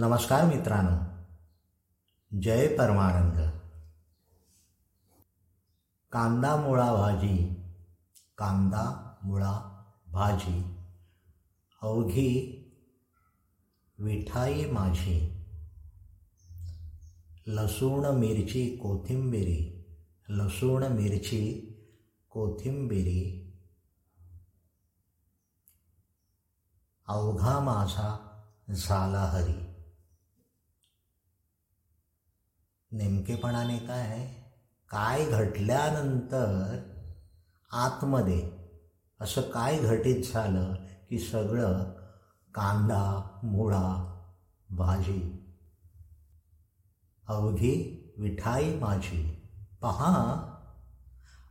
नमस्कार मित्रांनो, जय परमानंद. कांदा मुळा भाजी, कांदा मुळा भाजी, अवघी विठाई माझी, लसूण, मिरची, कोथिंबिरी, लसूण, मिरची, कोथिंबिरी, अवघा माझा झाला हरी. नेमकेपणाने काय काय घडल्यानंतर आतमध्ये असं काय घटित झालं की सगळं कांदा मुळा भाजी? अवघी विठाई माझी पहा.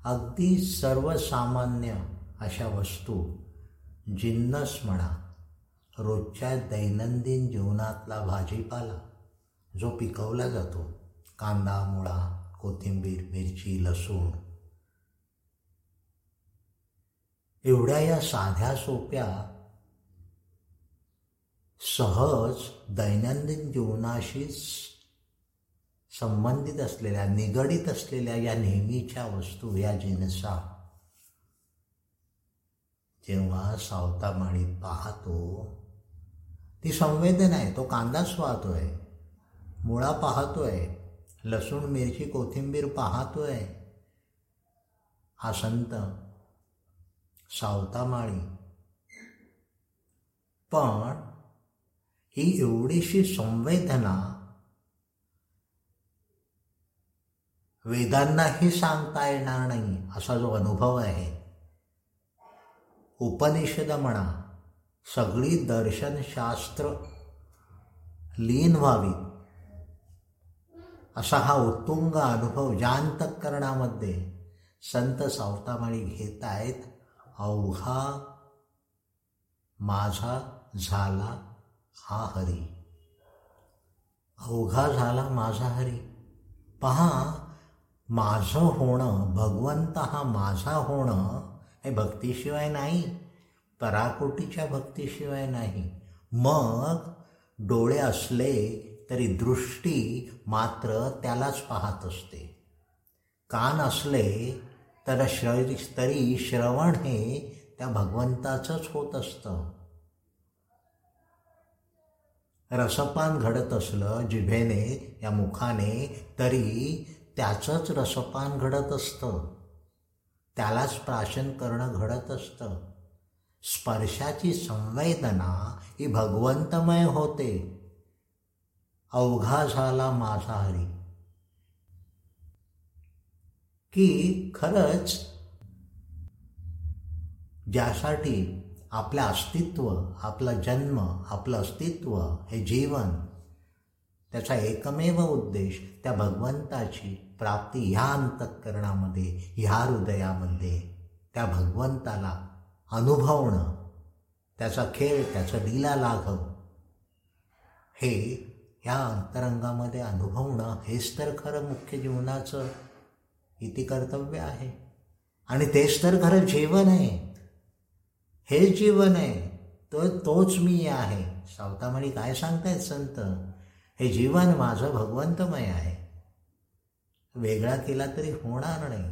अगदी सर्वसामान्य अशा वस्तू जिन्नस म्हणा रोजच्या दैनंदिन जीवनातला भाजीपाला जो पिकवला जातो. कांदा मुळा कोथिंबीर मिरची लसूण. एवढ्या या साध्या सोप्या सहज दैनंदिन जीवनाशी संबंधित असलेल्या निगडीत असलेल्या या नेहमीच्या वस्तू या जिनसा. जेव्हा सावतामाळीत पाहतो ती संवेदना आहे तो कांदाच पाहतोय मुळा पाहतोय लसूण मिरची कोथिंबीर पाहतोय. हा संत सावतामाळी. पण ही एवढीशी संवेदना वेदांनाही सांगता येणार नाही असा जो अनुभव आहे. उपनिषद म्हणा सगळी दर्शनशास्त्र लीन व्हावीत. असा हा उत्तुंग अनुभव जांतकरणामध्ये संत सावतामाळी घेत आहेत. अवघा माझा झाला हा हरी. अवघा झाला माझा हरी. पहा माझं होणं भगवंत हा माझा होणं हे भक्तीशिवाय नाही. पराकोटीच्या भक्तीशिवाय नाही. मग डोळे असले तरी दृष्टी मात्र त्यालाच पाहत असते. कान असले तर श्र तरी श्रवण हे त्या भगवंताचंच होत असतं. रसपान घडत असलं जिभेने या मुखाने तरी त्याचंच रसपान घडत असतं. त्यालाच प्राशन करणं घडत असतं. स्पर्शाची संवेदना ही भगवंतमय होते. अवघा झाला माझा हरी की खरंच ज्यासाठी आपलं अस्तित्व आपला जन्म आपलं अस्तित्व हे जीवन त्याचा एकमेव उद्देश त्या भगवंताची प्राप्ती ह्या अंतःकरणामध्ये ह्या हृदयामध्ये त्या भगवंताला अनुभवणं त्याचा खेळ त्याचं लीला लाघव हे ह्या अंतरंगामध्ये अनुभवणं हेच तर खरं मुख्य जीवनाचं इति कर्तव्य आहे. आणि तेच तर खरं जीवन आहे. हे जीवन आहे तो तोच मी आहे. सावतामणी काय सांगतायत संत? हे जीवन माझं भगवंतमय आहे. वेगळा केला तरी होणार नाही.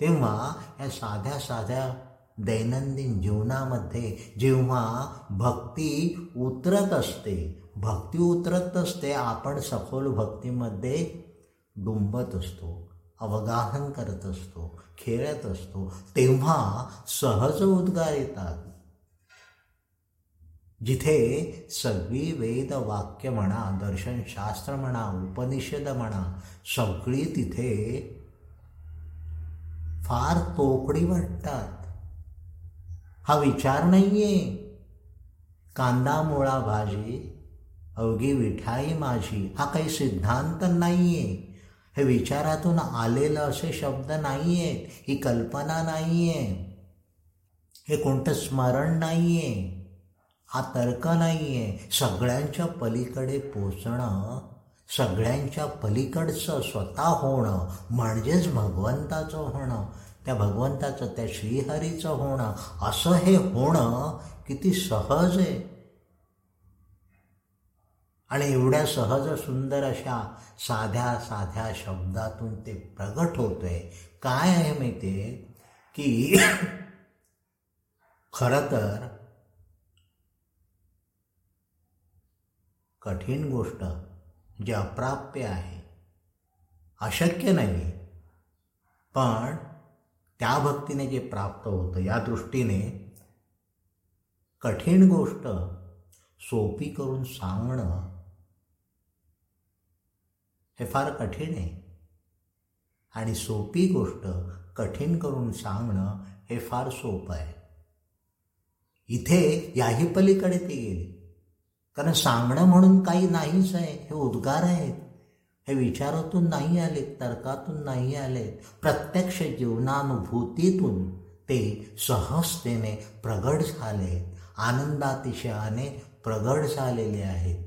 तेव्हा या साध्या साध्या दैनंदिन जीवनामध्ये जेव्हा भक्ती उतरत असते भक्ती उतरत असते आपण सखोल भक्तीमध्ये डुंबत असतो अवगाहन करत असतो खेळत असतो. तेव्हा सहज उद्गार येतात. जिथे सगळी वेद वाक्य म्हणा दर्शनशास्त्र म्हणा उपनिषद म्हणा सगळी तिथे फार तोकडी वाटतात. हा विचार नाहीये. कांदा मुळा भाजी अवघी विठाई माझी. हा काही सिद्धांत नाहीये. हे विचारातून आलेलं असे शब्द नाही आहेत ही कल्पना नाही आहे हे कोणतं स्मरण नाही आहे हा तर्क नाही आहे सगळ्यांच्या पलीकडे पोचणं सगळ्यांच्या पलीकडचं स्वतः होणं म्हणजेच भगवंताचं होणं त्या भगवंताचं त्या श्रीहरीचं होणं असं हे होणं किती सहज आहे. आणि एवढ्या सहज सुंदर अशा साध्या साध्या शब्दातून ते प्रगट होतोय. काय आहे माहिती आहे? की खरं तर कठीण गोष्ट जे अप्राप्य आहे अशक्य नाही पण त्या भक्तीने जे प्राप्त होतं या दृष्टीने कठीण गोष्ट सोपी करून सांगणं हे फार कठीण आहे. आणि सोपी गोष्ट कठीण करून सांगणं हे फार सोपं आहे. इथे याही पलीकडे ते गेले. कारण सांगणं म्हणून काही नाहीच आहे. हे उद्गार आहेत. हे विचारातून नाही आलेत तर्कातून नाही आलेत. प्रत्यक्ष जीवनानुभूतीतून ते सहजतेने प्रगड झालेत आनंदातिशयाने प्रगड झालेले आहेत.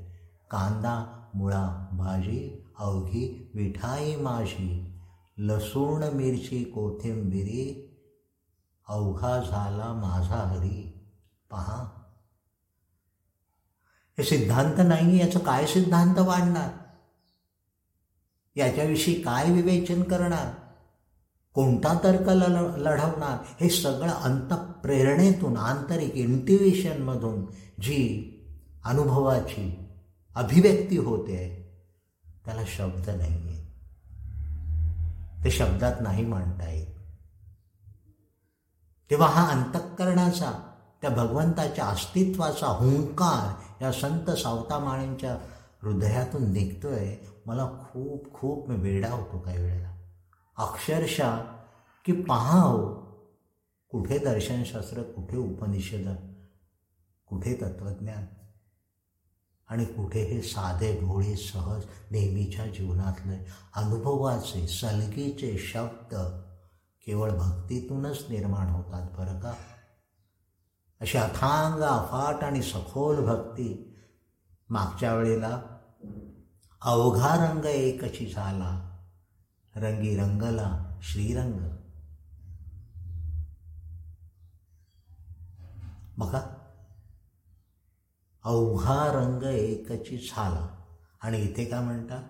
कांदा मुळा भाजी अवघी मिठाई माझी लसूण मिरची कोथिंबिरी अवघा झाला माझा हरी. पहा. हे सिद्धांत नाही याचं काय सिद्धांत वाढणार? याच्याविषयी काय विवेचन करणार? कोणता तर्क ल लढवणार? हे सगळं अंतप्रेरणेतून आंतरिक इंटिव्हिशनमधून जी अनुभवाची अभिव्यक्ती होते त्याला शब्द नाही आहे ते शब्दात नाही मांडता येत. तेव्हा हा अंतःकरणाचा त्या भगवंताच्या अस्तित्वाचा हुंकार या संत सावतामाळींच्या हृदयातून निघतोय. मला खूप खूप मी वेडा होतो काही वेळेला. अक्षरशः की पहाव कुठे दर्शनशास्त्र कुठे उपनिषद कुठे तत्त्वज्ञान आणि कुठे हे साधे भोळे सहज नेहमीच्या जीवनातले अनुभवाचे सलगीचे शब्द केवळ भक्तीतूनच निर्माण होतात बरं का? अशी अथांग अफाट आणि सखोल भक्ती मागच्या वेळेला अवघा रंग एकची झाला रंगी रंगला श्रीरंग. बघा अवघा रंग एकची झाला. आणि इथे का म्हणतात?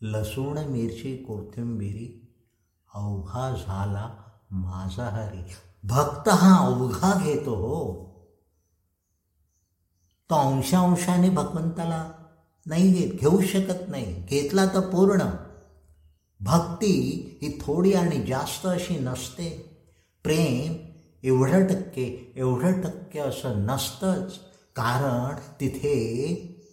लसूण मिरची कोथिंबिरी अवघा झाला माझा हरी. भक्त हा अवघा घेतो हो. तो अंशांशाने भगवंताला नाही घेत घेऊ शकत नाही. घेतला तर पूर्ण. भक्ती ही थोडी आणि जास्त अशी नसते. प्रेम एवढं टक्के एवढं टक्के असं नसतंच. कारण तिथे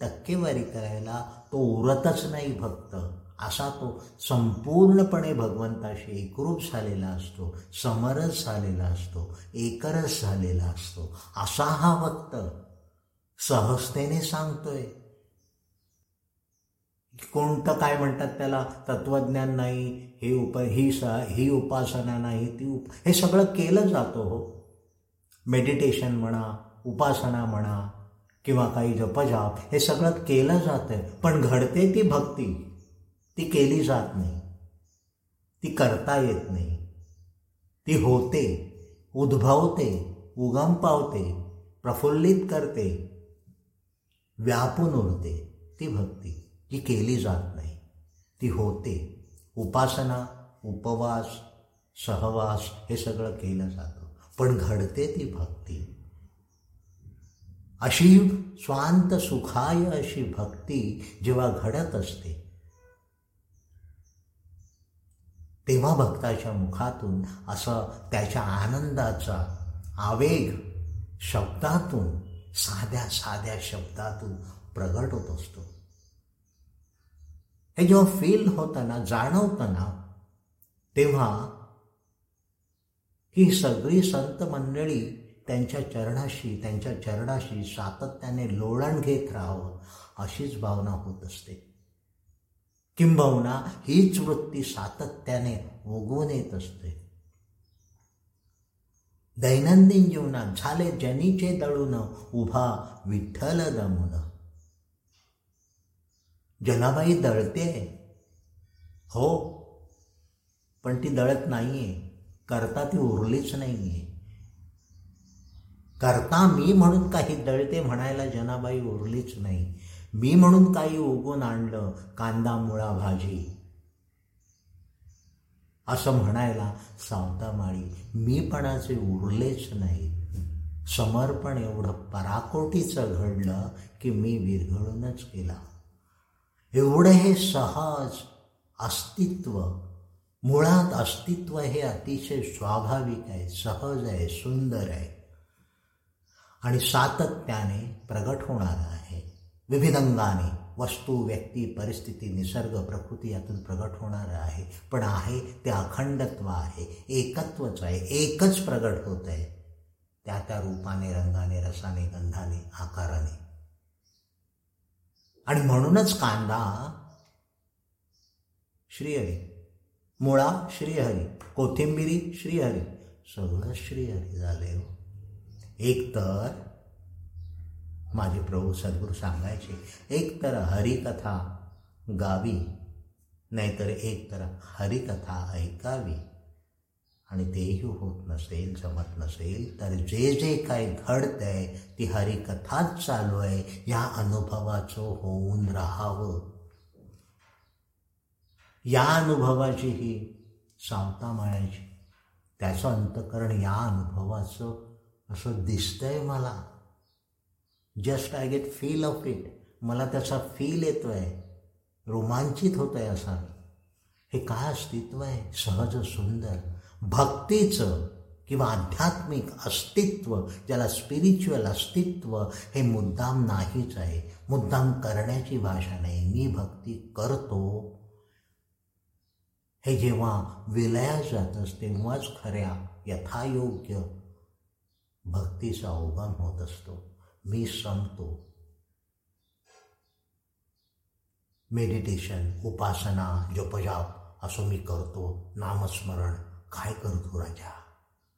टक्केवारी करायला तो उरतच नाही भक्त. असा तो संपूर्णपणे भगवंताशी एकरूप झालेला असतो समरस झालेला असतो एकरस झालेला असतो. असा हा भक्त सहजतेने सांगतोय. कोणतं काय म्हणतात त्याला? तत्वज्ञान नाही हे उप ही स ही उपासना नाही ती उप हे सगळं केलं जातं हो. मेडिटेशन म्हणा उपासना म्हणा किंवा काही जपजाप हे सगळं केलं जातं पण घडते ती भक्ती. ती केली जात नाही. ती करता येत नाही. ती होते उद्भवते उगम पावते प्रफुल्लित करते व्यापून उरते. ती भक्ती जी केली जात नाही. ती होते. उपासना उपवास सहवास हे सगळं केलं जातं. पण घडते ती भक्ती. अशी स्वांत सुखाय अशी भक्ती जेव्हा घडत असते तेव्हा भक्ताच्या मुखातून असं त्याच्या आनंदाचा आवेग शब्दातून साध्या साध्या शब्दातून प्रगट होत असतो. हे जेव्हा फील होताना जाणवताना तेव्हा ही सगळी संत मंडळी त्यांच्या चरणाशी त्यांच्या चरणाशी सातत्याने लोळण घेत राहावं अशीच भावना होत असते. किंबहुना हीच वृत्ती सातत्याने उगवून येत असते. दैनंदिन जीवनात झाले जनीचे दळून उभा विठ्ठल दमून जनाबाई दळते. हो पण ती दळत नाहीये. करता ती उरलीच नाहीये. करता मी म्हणून काही दळते म्हणायला जनाबाई उरलीच नाही. मी म्हणून काही उगून आणलं कांदा मुळा भाजी. असं म्हणायला सावतामाळी मीपणाचे उरलेच नाही. समर्पण एवढं पराकोटीचं घडलं की मी विरघळूनच गेला. एवढं हे सहज अस्तित्व मुळात अस्तित्व हे अतिशय स्वाभाविक आहे सहज आहे सुंदर आहे. आणि सातत्याने प्रगट होणारं आहे. विविध अंगाने वस्तू व्यक्ती परिस्थिती निसर्ग प्रकृती यातून प्रगट होणारं आहे. पण आहे ते अखंडत्व आहे एकत्वच आहे एकच प्रगट होत आहे त्या त्या रूपाने रंगाने रसाने गंधाने आकाराने. आणि म्हणूनच कांदा श्रीहरी मुळा श्रीहरी कोथिंबिरी श्रीहरी सगळं श्रीहरी झाले हो. एक तर माझे प्रभू सद्गुरू सांगायचे एक तर हरिकथा गावी नाहीतर एक तर हरिकथा ऐकावी. आणि तेही होत नसेल जमत नसेल तर जे जे काय घडतंय ती हरिकथाच चालू आहे. या अनुभवाचं होऊन राहावं. या अनुभवाची ही सावता माळायची त्याचं अंतकरण या अनुभवाचं असं दिसतंय मला. Just I get feel of it मला त्याचा फील येतो आहे रोमांचित होत आहे असा. हे काय अस्तित्व आहे? सहज सुंदर. भक्तीचं किंवा आध्यात्मिक अस्तित्व ज्याला स्पिरिच्युअल अस्तित्व हे मुद्दाम नाहीच आहे. मुद्दाम करण्याची भाषा नाही. मी भक्ती करतो. हे जेव्हा विलया जातच तेव्हाच खऱ्या यथायोग्य भक्तीचा उगम होत असतो. मी संपतो. मेडिटेशन उपासना जपजाप असं मी करतो. नामस्मरण. काय करतो राजा?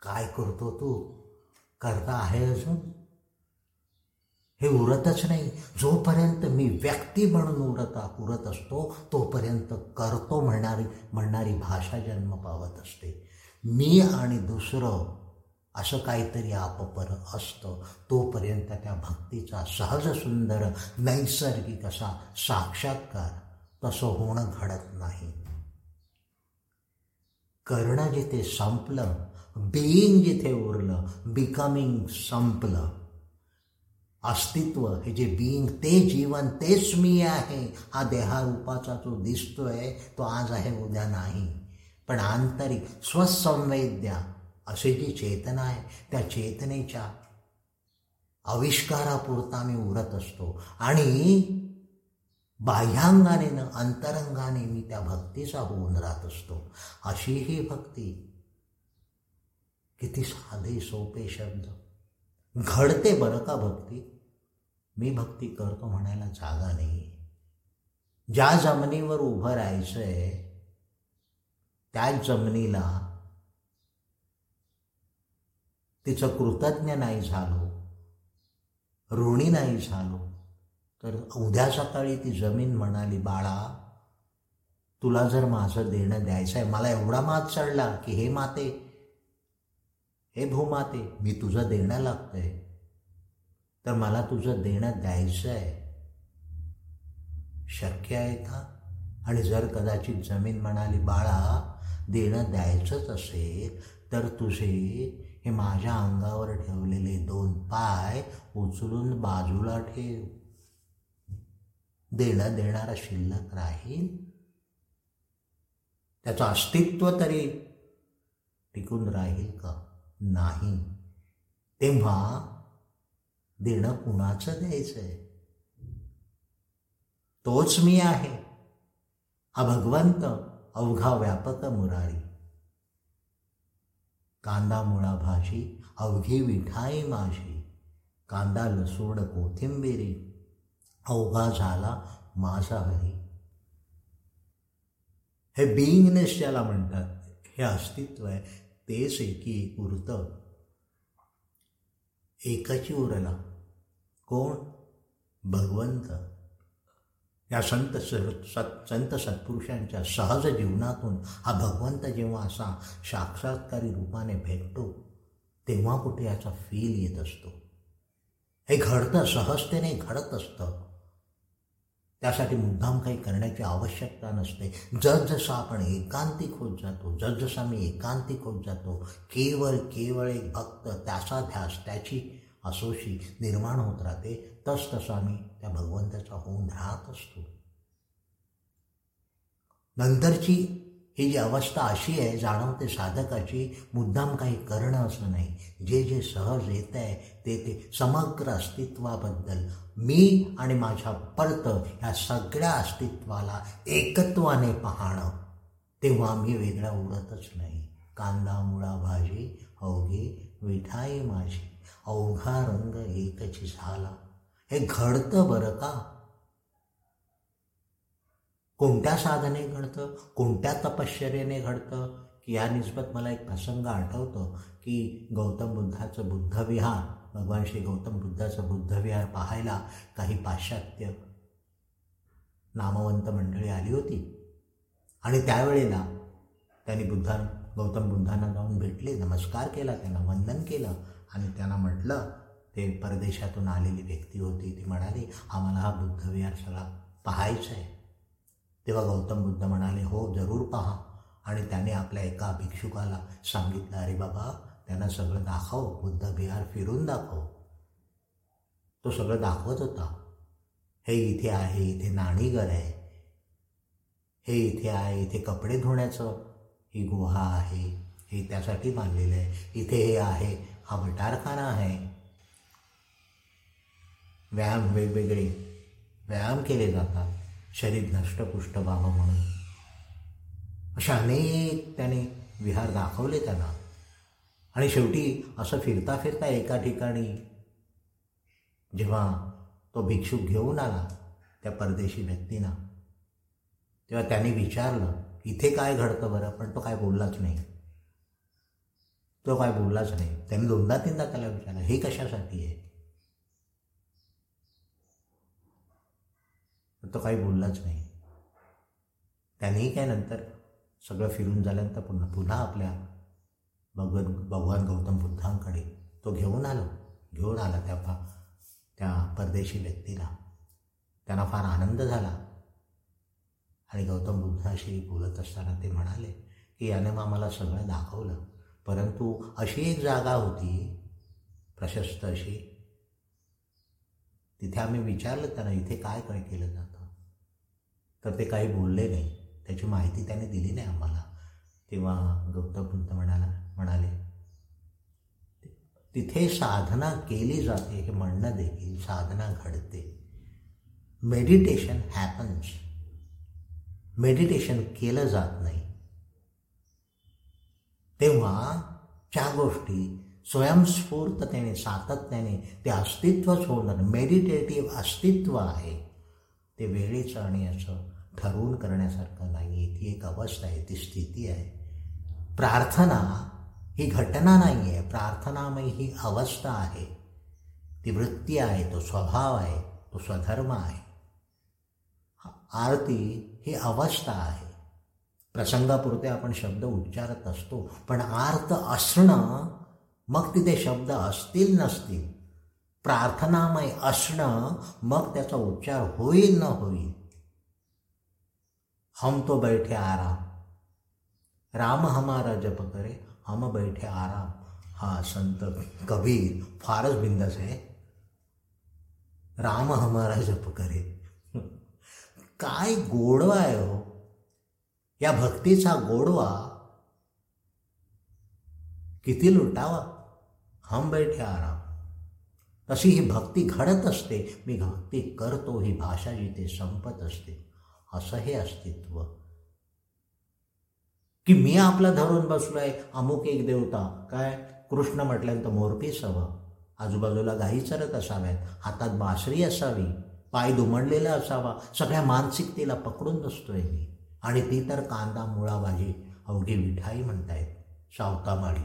काय करतो तू? करता आहे अजून? हे उरतच नाही. जोपर्यंत मी व्यक्ती म्हणून उरता उरत असतो तोपर्यंत करतो म्हणणारी म्हणणारी भाषा जन्म पावत असते. मी आणि दुसरं असं काहीतरी आपपर असतं. तोपर्यंत त्या भक्तीचा सहज सुंदर नैसर्गिक असा साक्षात्कार तसं होणं घडत नाही. करणं जिथे संपलं बिईंग जिथे उरलं बिकमिंग संपलं. अस्तित्व हे जे बिईंग ते जीवन तेच मी आहे. हा देहारूपाचा जो दिसतोय तो आज आहे उद्या नाही. पण आंतरिक स्वसंवेद्या अशी जी चेतना आहे त्या चेतनेच्या आविष्कारापुरता मी उरत असतो. आणि बाह्यांगाने न अंतरंगाने मी त्या भक्तीचा होऊन राहत असतो. अशी ही भक्ती किती साधे सोपे शब्द. घडते बरं का भक्ती? मी भक्ती करतो म्हणायला जागा नाही. ज्या जमिनीवर उभं राहायचंय त्या जमिनीला तिचं कृतज्ञ नाही झालो ऋणी नाही झालो तर उद्या सकाळी ती जमीन म्हणाली बाळा तुला जर माझं देणं द्यायचं आहे मला एवढा मात चढला की हे माते हे भूमाते मी तुझं देणं लागतंय. तर मला तुझं देणं द्यायचं आहे शक्य आहे का? आणि जर कदाचित जमीन म्हणाली बाळा देणं द्यायचंच असेल तर तुझे हे माझ्या अंगावर ठेवलेले दोन पाय उचलून बाजूला ठेव. देणं देणारा शिल्लक राहील. त्याचं अस्तित्व तरी टिकून राहील का? नाही. तेव्हा देणं कुणाचं द्यायचं आहे तोच मी आहे. हा भगवंत अवघा व्यापक मुरारी. कांदा मुळा भाजी अवघी विठाई माझी. कांदा लसूण कोथिंबिरी. अवघा झाला माझा हरी हे बिईंगनेस ज्याला म्हणतात हे अस्तित्व आहे तेच एकी एक उरतं एकाची उरला. कोण? भगवंत. या संत सत संत सत्पुरुषांच्या सहज जीवनातून हा भगवंत जेव्हा असा साक्षात्कारी रूपाने भेटतो तेव्हा कुठे याचा फील येत असतो. हे घडतं सहजतेने घडत असतं. त्यासाठी मुद्दाम काही करण्याची आवश्यकता नसते. जसजसा आपण एकांतिक होत जातो जसजसा मी एकांतिक होत जातो केवळ केवळ एक भक्त त्याचा ध्यास त्याची असोशी निर्माण होत राहते तस तसा मी त्या भगवंताचा होऊन राहत असतो. नंतरची ही जी अवस्था अशी आहे जाणवते साधकाची मुद्दाम काही करणं असं नाही. जे जे सहज येत आहे ते ते समग्र अस्तित्वाबद्दल मी आणि माझ्या परत ह्या सगळ्या अस्तित्वाला एकत्वाने पाहणं तेव्हा मी वेगळा उडतच नाही. कांदा मुळा भाजी अवघी विठाई माझी. अवघा रंग एकची झाला. हे घडतं बरं का? कोणत्या साधने घडतं कोणत्या तपश्चर्याने घडतं? की या निस्बत मला एक प्रसंग आठवतो की गौतम बुद्धाचं बुद्धविहार भगवान श्री गौतम बुद्धाचं बुद्धविहार पाहायला काही पाश्चात्य नामवंत मंडळी आली होती. आणि त्यावेळेला त्यांनी बुद्धा गौतम बुद्धांना जाऊन भेटले नमस्कार केला त्यांना वंदन केलं आणि त्यांना म्हटलं ते परदेशातून आलेली व्यक्ती होती ती म्हणाली आम्हाला हा बुद्धविहार सगळा पाहायचा आहे. तेव्हा गौतम बुद्ध म्हणाले हो जरूर पहा. आणि त्याने आपल्या एका भिक्षुकाला सांगितलं अरे बाबा त्यांना सगळं दाखव बुद्ध बिहार फिरून दाखव. तो सगळं दाखवत होता. हे इथे आहे इथे नाणीघर आहे. हे इथे आहे इथे कपडे धुण्याचं. ही गुहा आहे हे त्यासाठी बांधलेलं आहे. इथे हे आहे हा भटारखाना आहे. व्यायाम वेगवेगळे. व्यायाम केले जातात. शरीर नष्टपुष्ट व्हावं म्हणून. अशा अनेक त्याने विहार दाखवले त्यांना. आणि शेवटी असं फिरता फिरता एका ठिकाणी जेव्हा तो भिक्षुक घेऊन आला त्या परदेशी व्यक्तींना तेव्हा त्याने विचारलं इथे काय घडतं बरं? पण तो काय बोललाच नाही. तो काय बोललाच नाही. त्याने दोनदा तीनदा त्याला विचारलं हे कशासाठी आहे? तो काही बोललाच नाही. त्यानेही काय नंतर सगळं फिरून झाल्यानंतर पुन्हा पुन्हा आपल्या भगवत भगवान गौतम बुद्धांकडे तो घेऊन आलो. घेऊन आला त्या फा त्या परदेशी व्यक्तीला. त्यांना फार आनंद झाला. आणि गौतम बुद्धाशी बोलत असताना ते म्हणाले की याने मग आम्हाला सगळं दाखवलं. परंतु अशी एक जागा होती प्रशस्त अशी. तिथे आम्ही विचारलं त्यांना इथे काय काय केलं जातं? तर ते काही बोलले नाही. त्याची माहिती त्याने दिली नाही आम्हाला. तेव्हा गौतम बुद्ध म्हणाला म्हणाले तिथे साधना केली जाते हे म्हणणं देखील साधना घडते. मेडिटेशन हॅपन्स मेडिटेशन केलं जात नाही. तेव्हा ज्या गोष्टी स्वयंस्फूर्ततेने सातत्याने ते अस्तित्वच होणार. मेडिटेटिव्ह अस्तित्व आहे. ते वेळेचं आणि असं ठरवून करण्यासारखं नाही आहे ती एक अवस्था आहे ती स्थिती आहे. प्रार्थना ही घटना नाही आहे प्रार्थनामय ही अवस्था आहे. ती वृत्ती आहे तो स्वभाव आहे तो स्वधर्म आहे. आरती ही अवस्था आहे. प्रसंगापुरते आपण शब्द उच्चारत असतो पण आर्त असणं मग तिथे शब्द असतील नसतील. प्रार्थनामय असणं मग त्याचा उच्चार होईल न होईल. हम तो बैठे आराम। राम हमारा जप करे हम बैठे आराम। हा संत कबीर फारच बिंदस आहे राम हमारा जप करे। काय गोडवा आहे हो? या भक्तीचा गोडवा किती लुटावा? हम बैठे आराम। तशी ही भक्ती घडत असते मी भक्ती करतो ही भाषा जिथे संपत असते. असं हे अस्तित्व. की मी आपला धरून बसलो आहे अमुक एक देवता. काय? कृष्ण म्हटल्यानंतर मोरपीस हवं आजूबाजूला गाई चरत असाव्यात. हातात बासरी असावी. पाय दुमडलेला असावा. सगळ्या मानसिकतेला पकडून बसतोय मी. आणि ती तर कांदा मुळा भाजी अवघी मिठाई म्हणतायत. सावतामाळी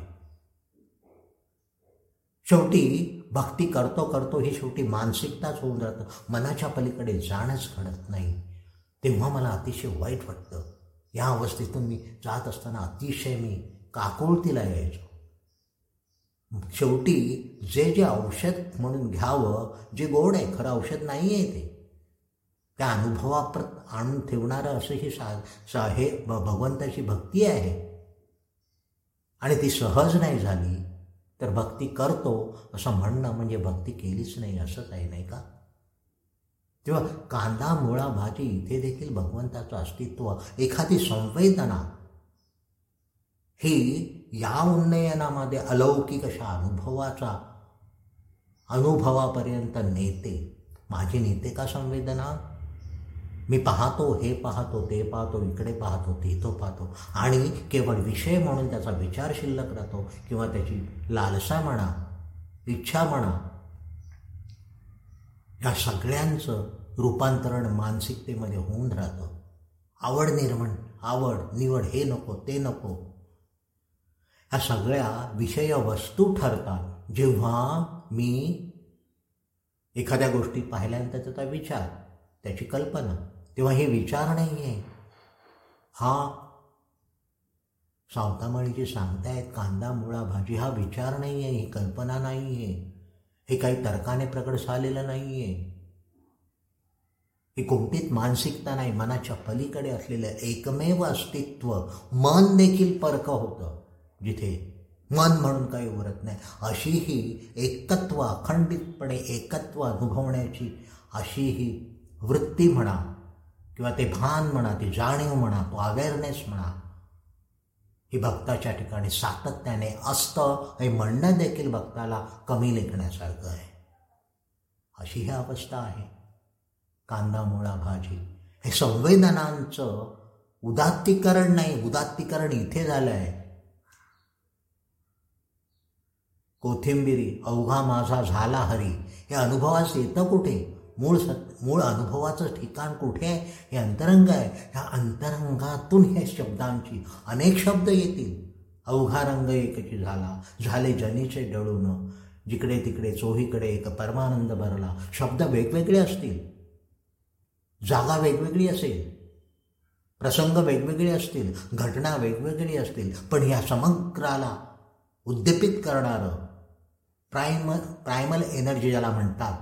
शेवटी भक्ती करतो करतो ही शेवटी मानसिकताच होऊन जातं. मनाच्या पलीकडे जाणंच घडत नाही. तेव्हा मला अतिशय वाईट वाटतं या अवस्थेतून मी जात असताना अतिशय मी काकुळतीला यायचो. शेवटी जे जे औषध म्हणून घ्यावं जे गोड आहे खरं औषध नाही आहे ते. त्या अनुभवाप्रत आणून ठेवणारं असं ही सा सा हे भगवंताची भक्ती आहे. आणि ती सहज नाही झाली तर भक्ती करतो असं म्हणणं म्हणजे भक्ती केलीच नाही असंच आहे नाही का? किंवा कांदा मुळा भाजी इथे देखील भगवंताचं अस्तित्व एखादी संवेदना ही या उन्नयनामध्ये अलौकिक अशा अनुभवाचा अनुभवापर्यंत नेते. माझी नेते का संवेदना? मी पाहतो हे पाहतो ते पाहतो इकडे पाहतो ते तो पाहतो. आणि केवळ विषय म्हणून त्याचा विचार शिल्लक राहतो किंवा त्याची लालसा म्हणा इच्छा म्हणा या सगळ्यांचं रूपांतरण मानसिकतेमध्ये होऊन राहतं. आवड निर्माण आवड निवड हे नको ते नको. ह्या सगळ्या विषय वस्तू ठरतात. जेव्हा मी एखाद्या गोष्टी पाहिल्यानंतर त्याचा विचार त्याची कल्पना तेव्हा हे विचार नाही आहे हा सावतामाळी जे सांगतायत कांदा मुळा भाजी हा विचार नाही आहे ही कल्पना नाही आहे हे काही तर्काने प्रकट झालेलं नाही आहे ही कोणतीच मानसिकता नाही मनाच्या पलीकडे असलेलं एकमेव अस्तित्व मन देखील परक होतं जिथे मन म्हणून काही उरत नाही. अशी ही एकत्व अखंडितपणे एकत्व अनुभवण्याची अशी ही वृत्ती म्हणा किंवा ते भान म्हणा ती जाणीव म्हणा तो अवेअरनेस म्हणा ही भक्ताच्या ठिकाणी सातत्याने असतं हे म्हणणं देखील भक्ताला कमी लेखण्यासारखं आहे. अशी ही अवस्था आहे. कांदा मुळा भाजी. हे संवेदनांचं उदात्तीकरण नाही उदात्तीकरण इथे झालं आहे कोथिंबिरी अवघा माझा झाला हरी. हे अनुभवास येतं कुठे? मूळ सत मूळ अनुभवाचं ठिकाण कुठे आहे? हे अंतरंग आहे. ह्या अंतरंगातून हे शब्दांची अनेक शब्द येतील. अवघा रंग एकची झाला. झाले जनीचे डळून. जिकडे तिकडे चोहीकडे एक परमानंद भरला. शब्द वेगवेगळे असतील. जागा वेगवेगळी असेल. प्रसंग वेगवेगळे असतील घटना वेगवेगळी असतील पण या समग्राला उद्दीपित करणारं प्रायम प्रायमल एनर्जी ज्याला म्हणतात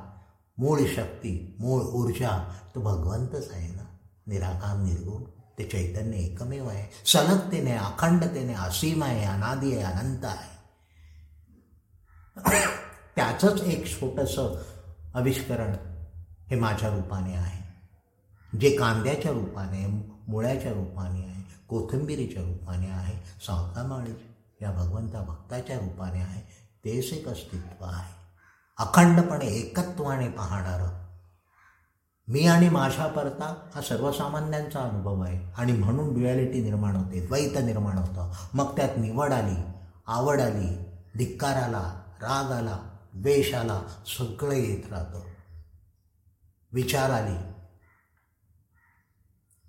मूळ शक्ती मूळ ऊर्जा तो भगवंतच आहे ना. निराकार निर्गुण ते चैतन्य एकमेव आहे. सलगतेने अखंडतेने असीम आहे अनादी आहे अनंत आहे. त्याचंच एक छोटंसं आविष्करण हे माझ्या रूपाने आहे. जे कांद्याच्या रूपाने मुळ्याच्या रूपाने आहे कोथिंबिरीच्या रूपाने आहे सावतामाळी या भगवंता भक्ताच्या रूपाने आहे तेच एक अस्तित्व आहे. अखंडपणे एकत्वाने पाहणारं. मी आणि माझ्या परता हा सर्वसामान्यांचा अनुभव आहे. आणि म्हणून ड्युॲलिटी निर्माण होते द्वैत निर्माण होतं. मग त्यात निवड आली आवड आली धिक्कार आला राग आला द्वेष आला सगळं येत राहतं. विचार आली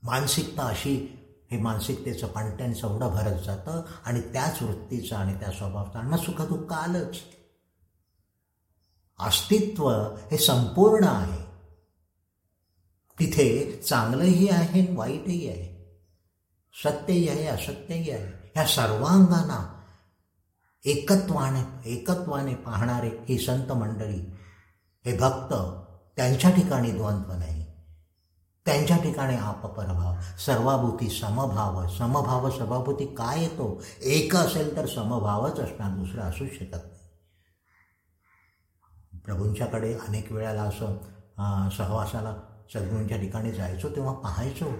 मानसिकता अशी हे मानसिकतेचं कंटेंट एवढं भरत जातं आणि त्याच वृत्तीचं आणि त्या स्वभावाचं. आणि मग सुखदुःख आलंच. अस्तित्व हे संपूर्ण आहे. तिथे चांगलंही आहे वाईटही आहे. सत्यही आहे असत्यही आहे. ह्या सर्वांगांना एकत्वाने एकत्वाने पाहणारे ही संत मंडळी हे भक्त त्यांच्या ठिकाणी द्वंद्व नाही. त्यांच्या ठिकाणी आपपरभाव सर्वाभूती समभाव समभाव सर्वाभूती काय येतो? एक असेल तर समभावच असणार दुसरं असूच शकत नाही. प्रभूंच्याकडे अनेक वेळाला असं सहवासाला सद्गुरूंच्या ठिकाणी जायचो तेव्हा पाहायचो.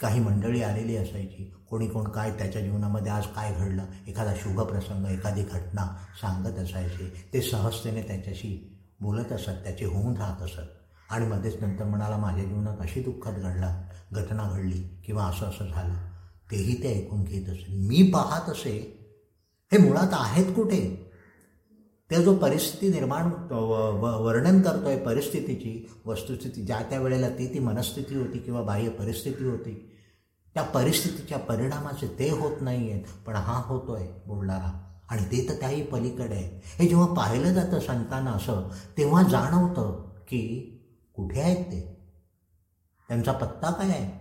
काही मंडळी आलेली असायची कोणी कोण काय त्याच्या जीवनामध्ये आज काय घडलं एखादा शुभ प्रसंग एखादी घटना सांगत असायचे ते सहजतेने त्याच्याशी बोलत असत त्याचे होऊन राहत असत. आणि मध्येच नंतर म्हणाला माझ्या जीवनात अशी दुःखात घडला घटना घडली किंवा असं असं झालं तेही ते ऐकून घेत असे मी पाहत असे. हे मुळात आहेत कुठे? त्या जो परिस्थिती निर्माण वर्णन करतोय परिस्थितीची वस्तुस्थिती ज्या त्या वेळेला ती ती मनस्थिती होती किंवा बाह्य परिस्थिती होती त्या परिस्थितीच्या परिणामाचे ते होत नाही आहेत पण हा होतोय बोलणारा. आणि ते तर त्याही पलीकडे आहे. हे जेव्हा पाहिलं जातं संतांना असं तेव्हा जाणवतं की कुठे आहेत ते? त्यांचा पत्ता काय आहे?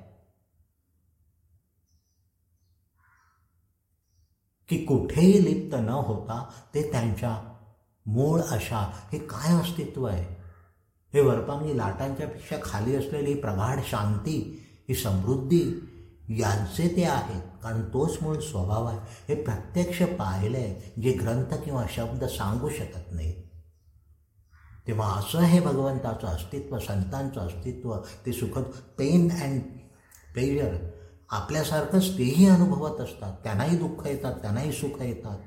की कुठेही लिप्त न होता ते त्यांच्या मूळ अशा हे काय अस्तित्व आहे? हे वरपांगी लाटांच्यापेक्षा खाली असलेली प्रगाढ शांती ही समृद्धी यांचे ते आहेत कारण तोच मूळ स्वभाव आहे. हे प्रत्यक्ष पाहिलंय जे ग्रंथ किंवा शब्द सांगू शकत नाही तेव्हा असं हे भगवंताचं अस्तित्व संतांचं अस्तित्व ते सुखद पेन अँड प्लेजर आपल्यासारखंच तेही अनुभवत असतात. त्यांनाही दुःख येतात त्यांनाही सुख येतात.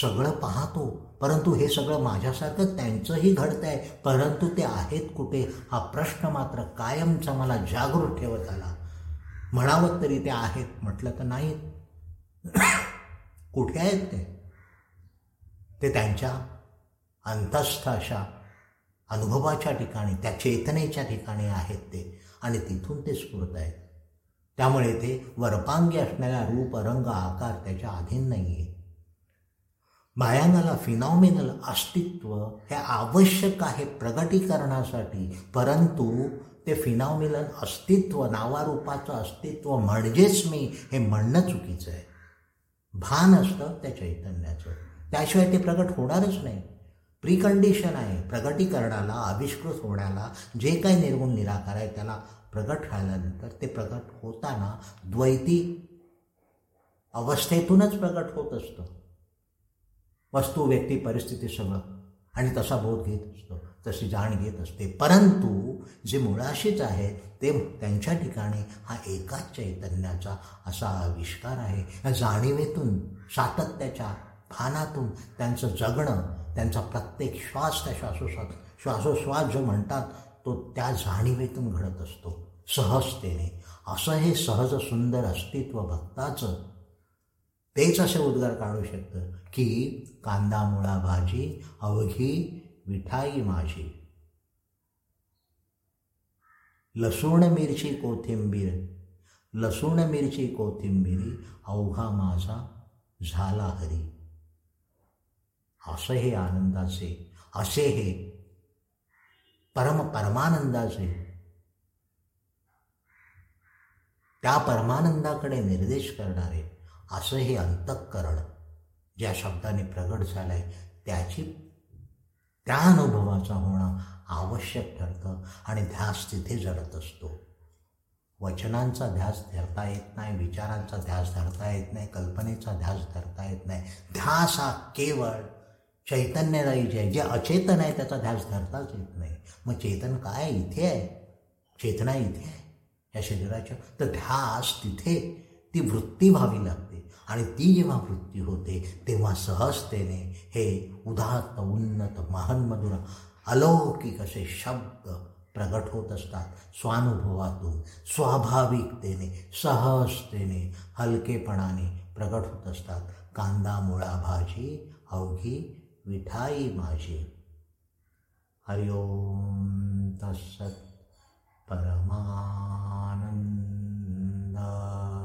सगळं पाहतो. परंतु हे सगळं माझ्यासारखं त्यांचंही घडतं आहे परंतु ते आहेत कुठे? हा प्रश्न मात्र कायमचा मला जागृत ठेवत आला. म्हणावं तरी ते आहेत. म्हटलं तर नाहीत कुठे आहेत ते? ते त्यांच्या अंतस्थ अशा अनुभवाच्या ठिकाणी त्या चेतनेच्या ठिकाणी आहेत ते आणि तिथून ते स्फुरत आहेत. त्यामुळे ते वरपांगी असणाऱ्या रूप रंग आकार त्याच्या अधीन नाही आहे मायानाला फिनॉमिनल अस्तित्व हे आवश्यक आहे प्रगटीकरणासाठी परंतु ते फिनॉमिनल अस्तित्व नावारूपाचं अस्तित्व म्हणजेच मी हे म्हणणं चुकीचं आहे. भान असतं त्या चैतन्याचं. त्याशिवाय ते प्रगट होणारच नाही. प्रिकंडिशन आहे. प्रगटीकरणाला आविष्कृत होण्याला जे काही निर्गुण निराकार आहे त्याला प्रगट राहिल्यानंतर ते प्रगट होताना द्वैती अवस्थेतूनच प्रगट होत असतं. वस्तू व्यक्ती परिस्थिती सगळं. आणि तसा बोध घेत असतो तशी जाण घेत असते. परंतु जे मुळाशीच आहे ते त्यांच्या ठिकाणी हा एकाच चैतन्याचा असा आविष्कार आहे. या जाणीवेतून सातत्याच्या भानातून त्यांचं जगणं त्यांचा प्रत्येक श्वास त्या श्वासोश्वास श्वासोश्वास जो म्हणतात तो त्या जाणीवेतून घडत असतो. सहजतेने. असं हे सहज सुंदर अस्तित्व भक्ताचं तेच असे उद्गार काढू शकतं की कांदा मुळा भाजी अवघी विठाई माझी. लसूण मिरची कोथिंबीर. लसूण मिरची कोथिंबीरी अवघा माझा झाला हरी. असं हे आनंदाचे असे हे परम परमानंदाचे. त्या परमानंदाकडे निर्देश करणारे असं हे अंतःकरण ज्या शब्दाने प्रगट झालं आहे त्याची त्या अनुभवाचा होणं आवश्यक ठरतं आणि ध्यास तिथे जडत असतो. वचनांचा ध्यास धरता येत नाही विचारांचा ध्यास धरता येत नाही कल्पनेचा ध्यास धरता येत नाही. ध्यास हा केवळ चैतन्यदायी जे आहे जे अचेतन आहे त्याचा ध्यास धरताच येत नाही. मग चेतन काय इथे आहे? चेतना इथे आहे. या शरीराच्या तर ध्यास तिथे ती वृत्ती व्हावी लागते. आणि ती जेव्हा वृत्ती होते तेव्हा सहजतेने हे उदात्त उन्नत महानमधुर अलौकिक असे शब्द प्रगट होत असतात स्वानुभवातून स्वाभाविकतेने सहजतेने हलकेपणाने प्रगट होत असतात. कांदा मुळा भाजी अवघी विठाई माझे. हरिओम तत्सत परमानंदा